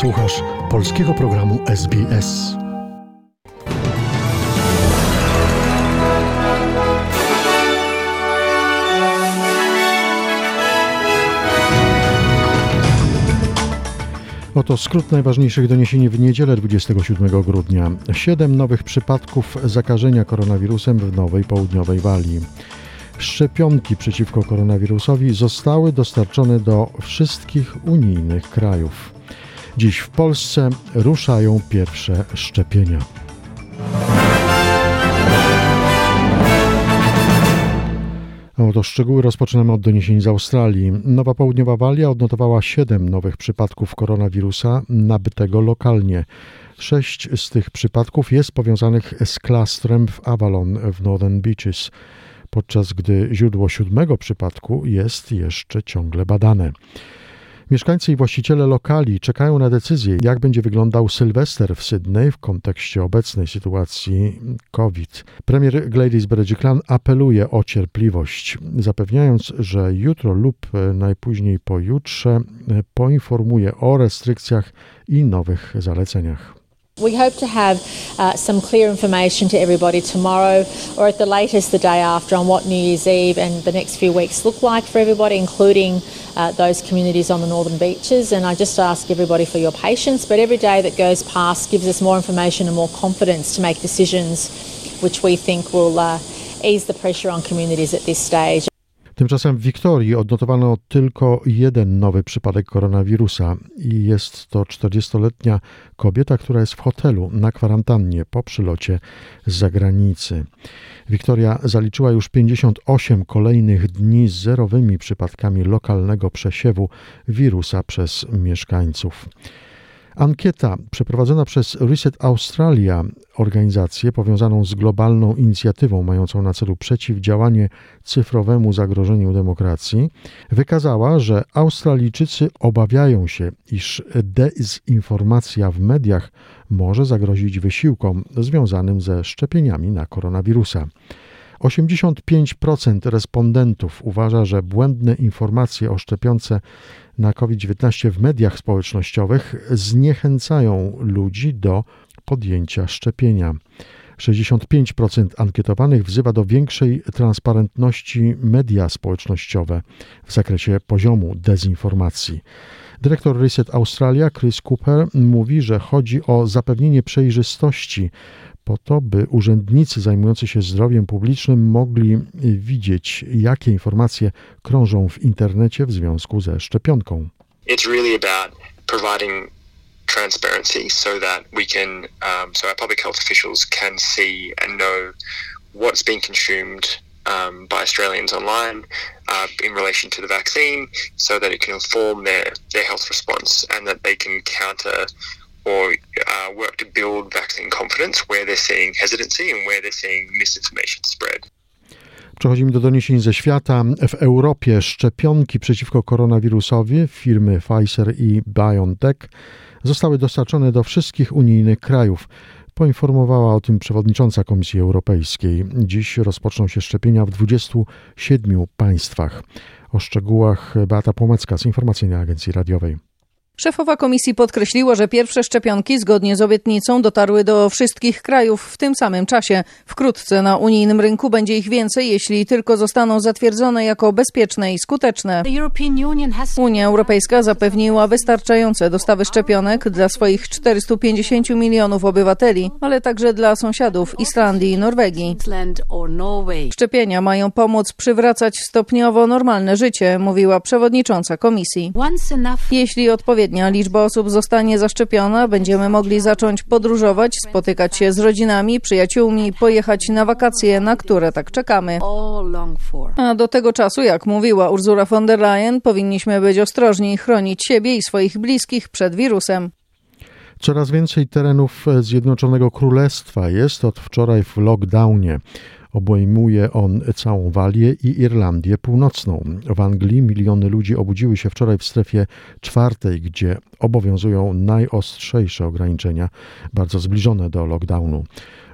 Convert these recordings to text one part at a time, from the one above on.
Słuchasz polskiego programu SBS. Oto skrót najważniejszych doniesień w niedzielę 27 grudnia. Siedem nowych przypadków zakażenia koronawirusem w Nowej Południowej Walii. Szczepionki przeciwko koronawirusowi zostały dostarczone do wszystkich unijnych krajów. Dziś w Polsce ruszają pierwsze szczepienia. Oto szczegóły rozpoczynamy od doniesień z Australii. Nowa Południowa Walia odnotowała 7 nowych przypadków koronawirusa nabytego lokalnie. Sześć z tych przypadków jest powiązanych z klastrem w Avalon w Northern Beaches, podczas gdy źródło siódmego przypadku jest jeszcze ciągle badane. Mieszkańcy i właściciele lokali czekają na decyzję, jak będzie wyglądał Sylwester w Sydney w kontekście obecnej sytuacji COVID. Premier Gladys Berejiklian apeluje o cierpliwość, zapewniając, że jutro lub najpóźniej pojutrze poinformuje o restrykcjach i nowych zaleceniach. We hope to have uh, some clear information to everybody tomorrow or at the latest the day after on what New Year's Eve and the next few weeks look like for everybody, including uh, those communities on the northern beaches. And I just ask everybody for your patience, but every day that goes past gives us more information and more confidence to make decisions which we think will uh, ease the pressure on communities at this stage. Tymczasem w Wiktorii odnotowano tylko jeden nowy przypadek koronawirusa i jest to 40-letnia kobieta, która jest w hotelu na kwarantannie po przylocie z zagranicy. Wiktoria zaliczyła już 58 kolejnych dni z zerowymi przypadkami lokalnego przesiewu wirusa przez mieszkańców. Ankieta przeprowadzona przez Reset Australia, organizację powiązaną z globalną inicjatywą mającą na celu przeciwdziałanie cyfrowemu zagrożeniu demokracji, wykazała, że Australijczycy obawiają się, iż dezinformacja w mediach może zagrozić wysiłkom związanym ze szczepieniami na koronawirusa. 85% respondentów uważa, że błędne informacje o szczepionce na COVID-19 w mediach społecznościowych zniechęcają ludzi do podjęcia szczepienia. 65% ankietowanych wzywa do większej transparentności media społecznościowe w zakresie poziomu dezinformacji. Dyrektor Reset Australia Chris Cooper mówi, że chodzi o zapewnienie przejrzystości po to, by urzędnicy zajmujący się zdrowiem publicznym mogli widzieć, jakie informacje krążą w internecie w związku ze szczepionką. It's really about providing transparency so that we can, um, so our public health officials can see and know what's being consumed um, by Australians online uh, in relation to the vaccine so that it can inform their, their health response and that they can counter or uh, work to build vaccine confidence where they're seeing hesitancy and where they're seeing misinformation spread. Przechodzimy do doniesień ze świata. W Europie szczepionki przeciwko koronawirusowi firmy Pfizer i BioNTech zostały dostarczone do wszystkich unijnych krajów. Poinformowała o tym przewodnicząca Komisji Europejskiej. Dziś rozpoczną się szczepienia w 27 państwach. O szczegółach Beata Płomecka z Informacyjnej Agencji Radiowej. Szefowa komisji podkreśliła, że pierwsze szczepionki zgodnie z obietnicą dotarły do wszystkich krajów w tym samym czasie. Wkrótce na unijnym rynku będzie ich więcej, jeśli tylko zostaną zatwierdzone jako bezpieczne i skuteczne. Unia Europejska zapewniła wystarczające dostawy szczepionek dla swoich 450 milionów obywateli, ale także dla sąsiadów Islandii i Norwegii. Szczepienia mają pomóc przywracać stopniowo normalne życie, mówiła przewodnicząca komisji. Jeśli odpowiednia liczba osób zostanie zaszczepiona, będziemy mogli zacząć podróżować, spotykać się z rodzinami, przyjaciółmi, pojechać na wakacje, na które tak czekamy. A do tego czasu, jak mówiła Ursula von der Leyen, powinniśmy być ostrożni i chronić siebie i swoich bliskich przed wirusem. Coraz więcej terenów Zjednoczonego Królestwa jest od wczoraj w lockdownie. Obejmuje on całą Walię i Irlandię Północną. W Anglii miliony ludzi obudziły się wczoraj w strefie czwartej, gdzie obowiązują najostrzejsze ograniczenia, bardzo zbliżone do lockdownu.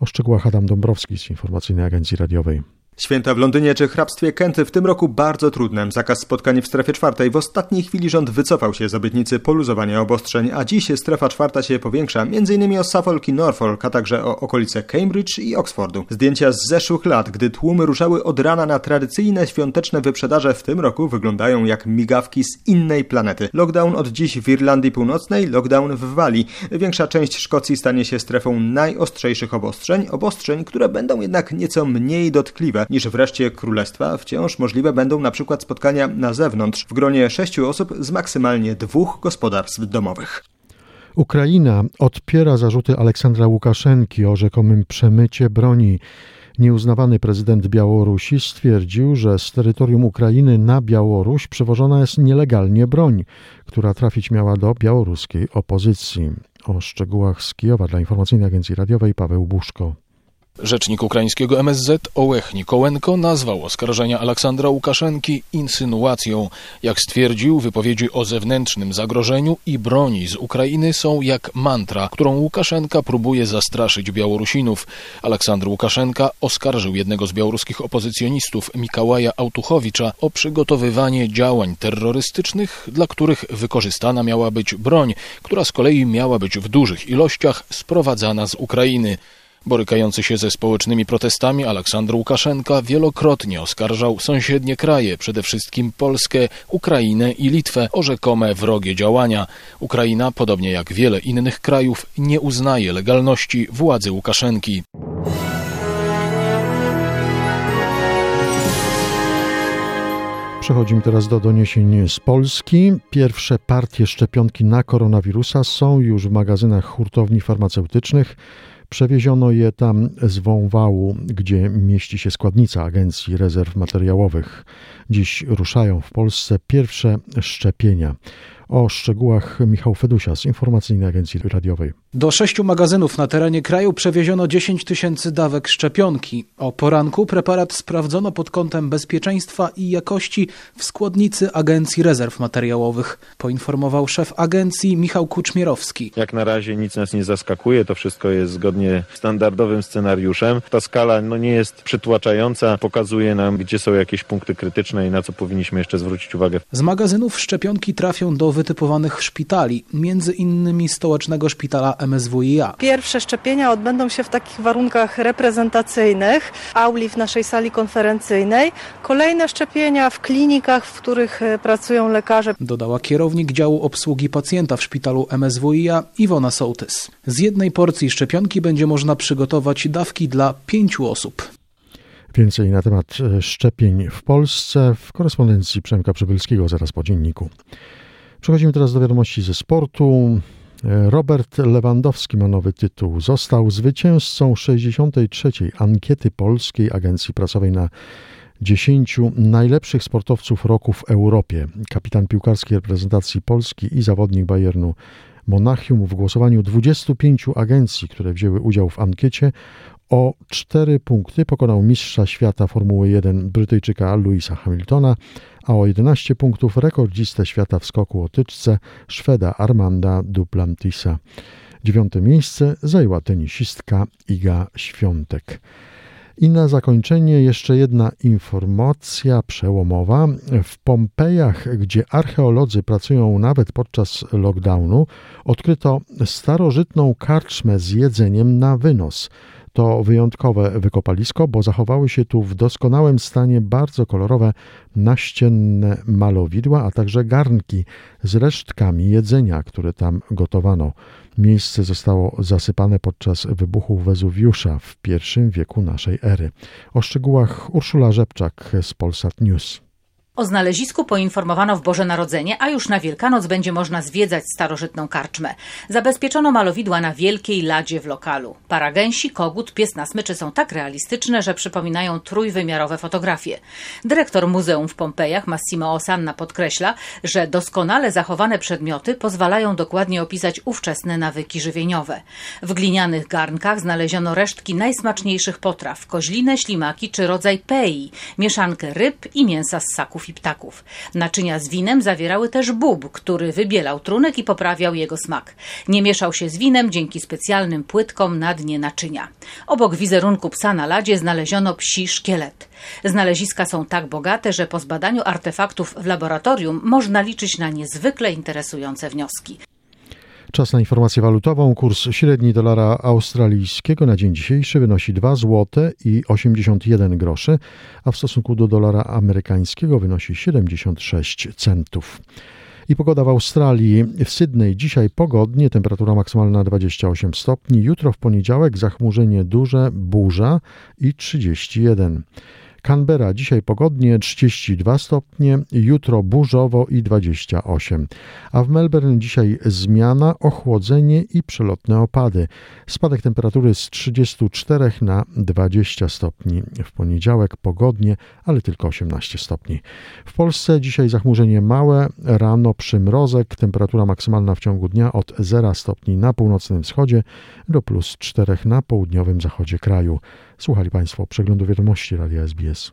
O szczegółach Adam Dąbrowski z Informacyjnej Agencji Radiowej. Święta w Londynie czy hrabstwie Kenty w tym roku bardzo trudne. Zakaz spotkań w strefie czwartej. W ostatniej chwili rząd wycofał się z obietnicy poluzowania obostrzeń, a dziś strefa czwarta się powiększa, m.in. o Suffolk i Norfolk, a także o okolice Cambridge i Oxfordu. Zdjęcia z zeszłych lat, gdy tłumy ruszały od rana na tradycyjne świąteczne wyprzedaże w tym roku wyglądają jak migawki z innej planety. Lockdown od dziś w Irlandii Północnej, lockdown w Walii. Większa część Szkocji stanie się strefą najostrzejszych obostrzeń, obostrzeń, które będą jednak nieco mniej dotkliwe niż wreszcie królestwa. Wciąż możliwe będą na przykład spotkania na zewnątrz w gronie sześciu osób z maksymalnie dwóch gospodarstw domowych. Ukraina odpiera zarzuty Aleksandra Łukaszenki o rzekomym przemycie broni. Nieuznawany prezydent Białorusi stwierdził, że z terytorium Ukrainy na Białoruś przywożona jest nielegalnie broń, która trafić miała do białoruskiej opozycji. O szczegółach z Kijowa dla informacyjnej agencji radiowej Paweł Buszko. Rzecznik ukraińskiego MSZ Ołech Nikołenko nazwał oskarżenia Aleksandra Łukaszenki insynuacją. Jak stwierdził, wypowiedzi o zewnętrznym zagrożeniu i broni z Ukrainy są jak mantra, którą Łukaszenka próbuje zastraszyć Białorusinów. Aleksander Łukaszenka oskarżył jednego z białoruskich opozycjonistów Mikołaja Autuchowicza o przygotowywanie działań terrorystycznych, dla których wykorzystana miała być broń, która z kolei miała być w dużych ilościach sprowadzana z Ukrainy. Borykający się ze społecznymi protestami Aleksandr Łukaszenka wielokrotnie oskarżał sąsiednie kraje, przede wszystkim Polskę, Ukrainę i Litwę o rzekome wrogie działania. Ukraina, podobnie jak wiele innych krajów, nie uznaje legalności władzy Łukaszenki. Przechodzimy teraz do doniesień z Polski. Pierwsze partie szczepionki na koronawirusa są już w magazynach hurtowni farmaceutycznych. Przewieziono je tam z Wąwału, gdzie mieści się składnica Agencji Rezerw Materiałowych. Dziś ruszają w Polsce pierwsze szczepienia. O szczegółach Michał Fedusia z Informacyjnej Agencji Radiowej. Do sześciu magazynów na terenie kraju przewieziono 10 tysięcy dawek szczepionki. O poranku preparat sprawdzono pod kątem bezpieczeństwa i jakości w składnicy Agencji Rezerw Materiałowych, poinformował szef agencji Michał Kuczmierowski. Jak na razie nic nas nie zaskakuje, to wszystko jest zgodnie z standardowym scenariuszem. Ta skala no, nie jest przytłaczająca, pokazuje nam, gdzie są jakieś punkty krytyczne i na co powinniśmy jeszcze zwrócić uwagę. Z magazynów szczepionki trafią do wytypowanych szpitali, między innymi stołecznego szpitala MSWiA. Pierwsze szczepienia odbędą się w takich warunkach reprezentacyjnych, auli w naszej sali konferencyjnej. Kolejne szczepienia w klinikach, w których e, pracują lekarze. Dodała kierownik działu obsługi pacjenta w szpitalu MSWiA Iwona Sołtys. Z jednej porcji szczepionki będzie można przygotować dawki dla pięciu osób. Więcej na temat e, szczepień w Polsce w korespondencji Przemka Przybylskiego zaraz po dzienniku. Przechodzimy teraz do wiadomości ze sportu. Robert Lewandowski ma nowy tytuł. Został zwycięzcą 63. ankiety Polskiej Agencji Prasowej na 10 najlepszych sportowców roku w Europie. Kapitan piłkarskiej reprezentacji Polski i zawodnik Bayernu Monachium w głosowaniu 25 agencji, które wzięły udział w ankiecie, o 4 punkty pokonał mistrza świata Formuły 1 Brytyjczyka Louisa Hamiltona, a o 11 punktów rekordzistę świata w skoku o tyczce Szweda Armanda Duplantisa. Dziewiąte miejsce zajęła tenisistka Iga Świątek. I na zakończenie jeszcze jedna informacja przełomowa. W Pompejach, gdzie archeolodzy pracują nawet podczas lockdownu, odkryto starożytną karczmę z jedzeniem na wynos. To wyjątkowe wykopalisko, bo zachowały się tu w doskonałym stanie bardzo kolorowe naścienne malowidła, a także garnki z resztkami jedzenia, które tam gotowano. Miejsce zostało zasypane podczas wybuchu Wezuwiusza w pierwszym wieku naszej ery. O szczegółach Urszula Rzepczak z Polsat News. O znalezisku poinformowano w Boże Narodzenie, a już na Wielkanoc będzie można zwiedzać starożytną karczmę. Zabezpieczono malowidła na wielkiej ladzie w lokalu. Para gęsi, kogut, pies na smyczy są tak realistyczne, że przypominają trójwymiarowe fotografie. Dyrektor Muzeum w Pompejach, Massimo Osanna, podkreśla, że doskonale zachowane przedmioty pozwalają dokładnie opisać ówczesne nawyki żywieniowe. W glinianych garnkach znaleziono resztki najsmaczniejszych potraw, koźlinę, ślimaki czy rodzaj pei, mieszankę ryb i mięsa z ssaków i ptaków. Naczynia z winem zawierały też bób, który wybielał trunek i poprawiał jego smak. Nie mieszał się z winem dzięki specjalnym płytkom na dnie naczynia. Obok wizerunku psa na ladzie znaleziono psi szkielet. Znaleziska są tak bogate, że po zbadaniu artefaktów w laboratorium można liczyć na niezwykle interesujące wnioski. Czas na informację walutową. Kurs średni dolara australijskiego na dzień dzisiejszy wynosi 2 zł i 81 groszy, a w stosunku do dolara amerykańskiego wynosi 76 centów. I pogoda w Australii. W Sydney dzisiaj pogodnie, temperatura maksymalna 28 stopni. Jutro w poniedziałek zachmurzenie duże, burza i 31. Canberra dzisiaj pogodnie 32 stopnie, jutro burzowo i 28. A w Melbourne dzisiaj zmiana, ochłodzenie i przelotne opady. Spadek temperatury z 34 na 20 stopni. W poniedziałek pogodnie, ale tylko 18 stopni. W Polsce dzisiaj zachmurzenie małe, rano przymrozek, temperatura maksymalna w ciągu dnia od 0 stopni na północnym wschodzie do plus 4 na południowym zachodzie kraju. Słuchali Państwo przeglądu wiadomości Radia SBS.